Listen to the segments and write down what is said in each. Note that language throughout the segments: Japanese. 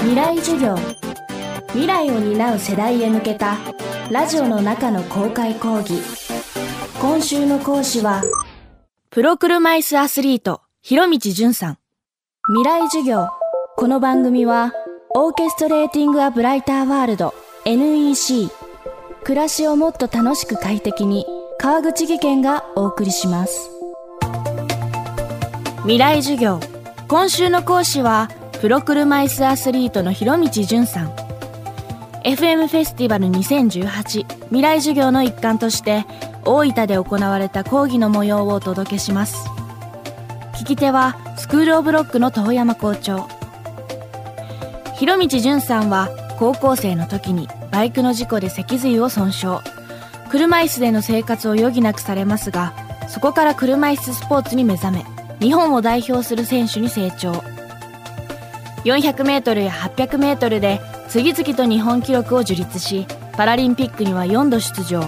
未来授業。未来を担う世代へ向けたラジオの中の公開講義。今週の講師はプロ車椅子アスリート広道淳さん。未来授業。この番組はオーケストレーティング・ア・ブライター・ワールド NEC 暮らしをもっと楽しく快適に川口義賢がお送りします。未来授業。今週の講師はプロ車椅子アスリートの広道淳さん。FM フェスティバル2018未来授業の一環として大分で行われた講義の模様をお届けします。聞き手はスクールオブロックの遠山校長。広道淳さんは高校生の時にバイクの事故で脊髄を損傷。車椅子での生活を余儀なくされますがそこから車椅子スポーツに目覚め日本を代表する選手に成長。400m や 800m で次々と日本記録を樹立しパラリンピックには4度出場。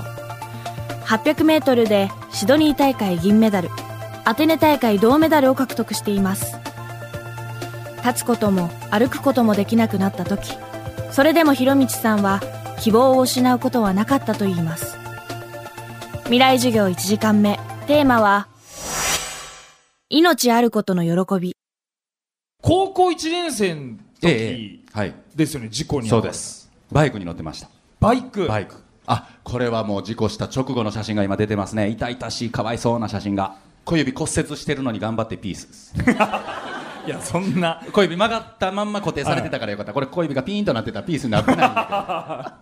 800m でシドニー大会銀メダルアテネ大会銅メダルを獲得しています。立つことも歩くこともできなくなった時それでも広道さんは希望を失うことはなかったといいます。未来授業1時間目。テーマは命あることの喜び。高校1年生の時、ですよね事故に遭そうです。バイクに乗ってました。バイク？バイク。あこれはもう事故した直後の写真が今出てますね。痛々しいかわいそうな写真が。小指骨折してるのに頑張ってピースです いやそんな小指曲がったまんま固定されてたからよかった、これ小指がピーンとなってたらピースになって。ないんだ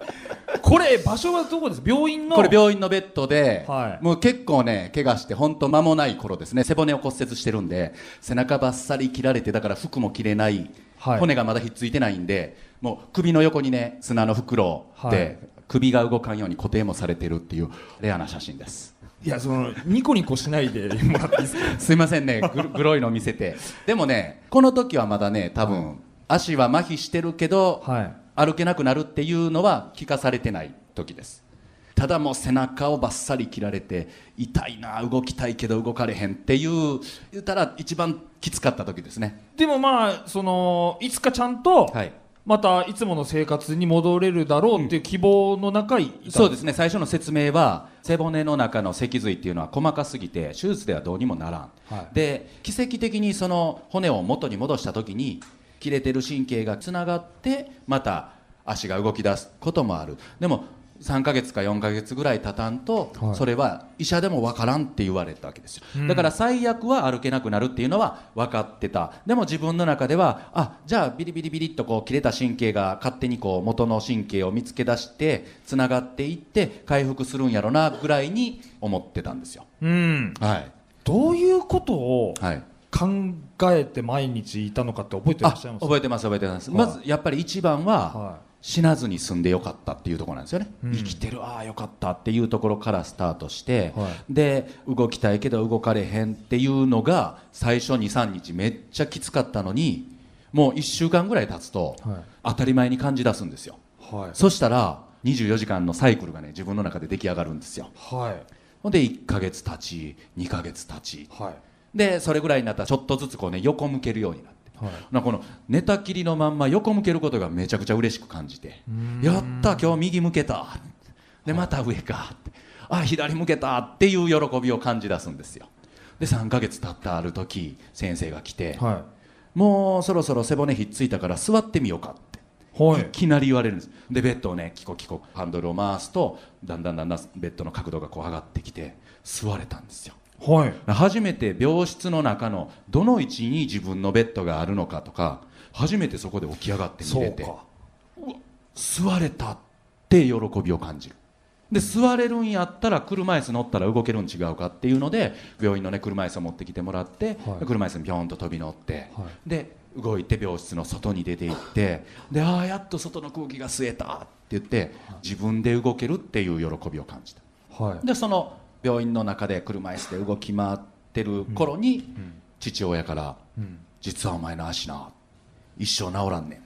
これ場所はどこです？病院の？これ病院のベッドで、はい。もう結構ね怪我して本当間もない頃ですね。背骨を骨折してるんで背中ばっさり切られてだから服も着れない、はい。骨がまだひっついてないんでもう首の横にね砂の袋で、はい。首が動かんように固定もされてるっていうレアな写真ですいやそのニコニコしないでもらっていいですか？すいませんね。グロいの見せて。でもねこの時はまだね多分、足は麻痺してるけど、はい。歩けなくなるっていうのは聞かされてない時です。ただもう背中をバッサリ切られて痛いな動きたいけど動かれへんっていう言ったら一番きつかった時ですね。でもまあそのいつかちゃんとはいまたいつもの生活に戻れるだろうっていう希望の中いたそうですね。最初の説明は背骨の中の脊髄っていうのは細かすぎて手術ではどうにもならん、はい。で奇跡的にその骨を元に戻した時に切れてる神経がつながってまた足が動き出すこともある。でも3ヶ月か4ヶ月ぐらい経たんと、はい。それは医者でも分からんって言われたわけですよ、だから最悪は歩けなくなるっていうのは分かってた。でも自分の中ではあじゃあビリビリビリっとこう切れた神経が勝手にこう元の神経を見つけ出してつながっていって回復するんやろなぐらいに思ってたんですよ。うん。はい。どういうことをはい。考えて毎日いたのかって覚えてらあっしゃいます？覚えてます覚えてます、はい。まずやっぱり一番は、は死なずに済んでよかったっていうところなんですよね、うん。生きてるああよかったっていうところからスタートして、はで動きたいけど動かれへんっていうのが最初23日めっちゃきつかったのにもう1週間ぐらい経つと、はい。当たり前に感じ出すんですよ。いはい。そしたら24時間のサイクルがね自分の中で出来上がるんですよ。はい。ほんで1ヶ月経ち2ヶ月経ち。はい。でそれぐらいになったらちょっとずつこうね横向けるようになってはい。なこの寝たきりのまんま横向けることがめちゃくちゃ嬉しく感じてやった今日右向けた。でまた上か。ってあ左向けた。っていう喜びを感じ出すんですよ。で3ヶ月経ったある時先生が来て、はもうそろそろ背骨ひっついたから座ってみようかっていはい。いきなり言われるんです。でベッドをねキコキコハンドルを回すとだんだんだんだんベッドの角度がこう上がってきて座れたんですよはい。初めて病室の中のどの位置に自分のベッドがあるのかとか初めてそこで起き上がって見れて座れたって喜びを感じる。で座れるんやったら車椅子乗ったら動けるん違うかっていうので病院のね車椅子を持ってきてもらって、はい。車椅子にピョンと飛び乗って、はで動いて病室の外に出て行ってでああやっと外の空気が吸えたって言って自分で動けるっていう喜びを感じた。はい。でその病院の中で車椅子で動き回ってる頃に、父親からうん「実はお前の足な一生治らんねん」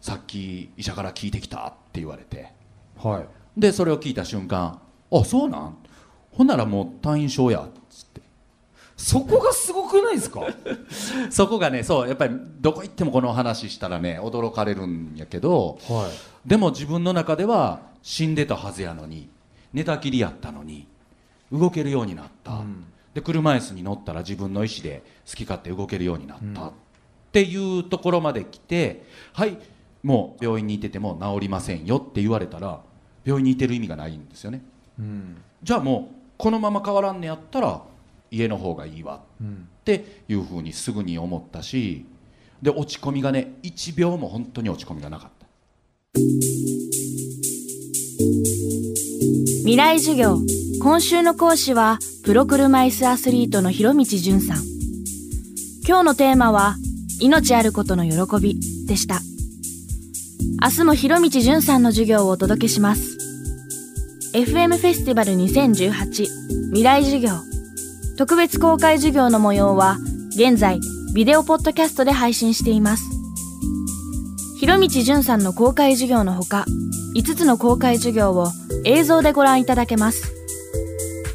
さっき医者から聞いてきた」って言われて。はい。でそれを聞いた瞬間「あそうなん？ほんならもう退院症や」っつって。そこがすごくないですか？そこがねそうやっぱりどこ行ってもこの話したらね驚かれるんやけどはでも自分の中では死んでたはずやのに寝たきりやったのに動けるようになった、うん。で車椅子に乗ったら自分の意思で好き勝手動けるようになった、っていうところまで来てはいもう病院にいてても治りませんよって言われたら病院にいてる意味がないんですよね。うん。じゃあもうこのまま変わらんねやったら家の方がいいわ。うん。っていうふうにすぐに思ったしで落ち込みがね1秒も本当に落ち込みがなかった。未来授業今週の講師はプロ車椅子アスリートの広道淳さん。今日のテーマは命あることの喜びでした。明日も広道淳さんの授業をお届けします。FM フェスティバル2018未来授業。特別公開授業の模様は現在ビデオポッドキャストで配信しています。広道淳さんの公開授業のほか5つの公開授業を映像でご覧いただけます。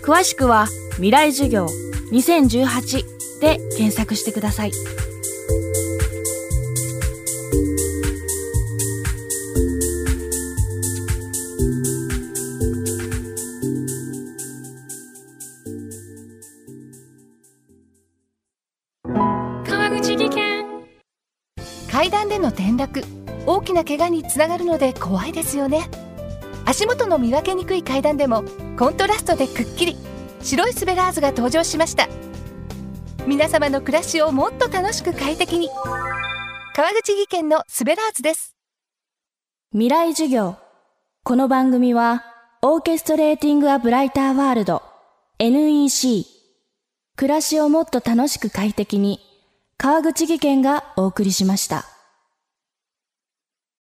詳しくは「未来授業2018」で検索してください。川口技研。階段での転落。大きな怪我につながるので怖いですよね足元の見分けにくい階段でもコントラストでくっきり白いスベラーズが登場しました。皆様の暮らしをもっと楽しく快適に。川口技研のスベラーズです。未来授業。この番組はオーケストレーティング・ア・ブライター・ワールド NEC 暮らしをもっと楽しく快適に川口義賢がお送りしました。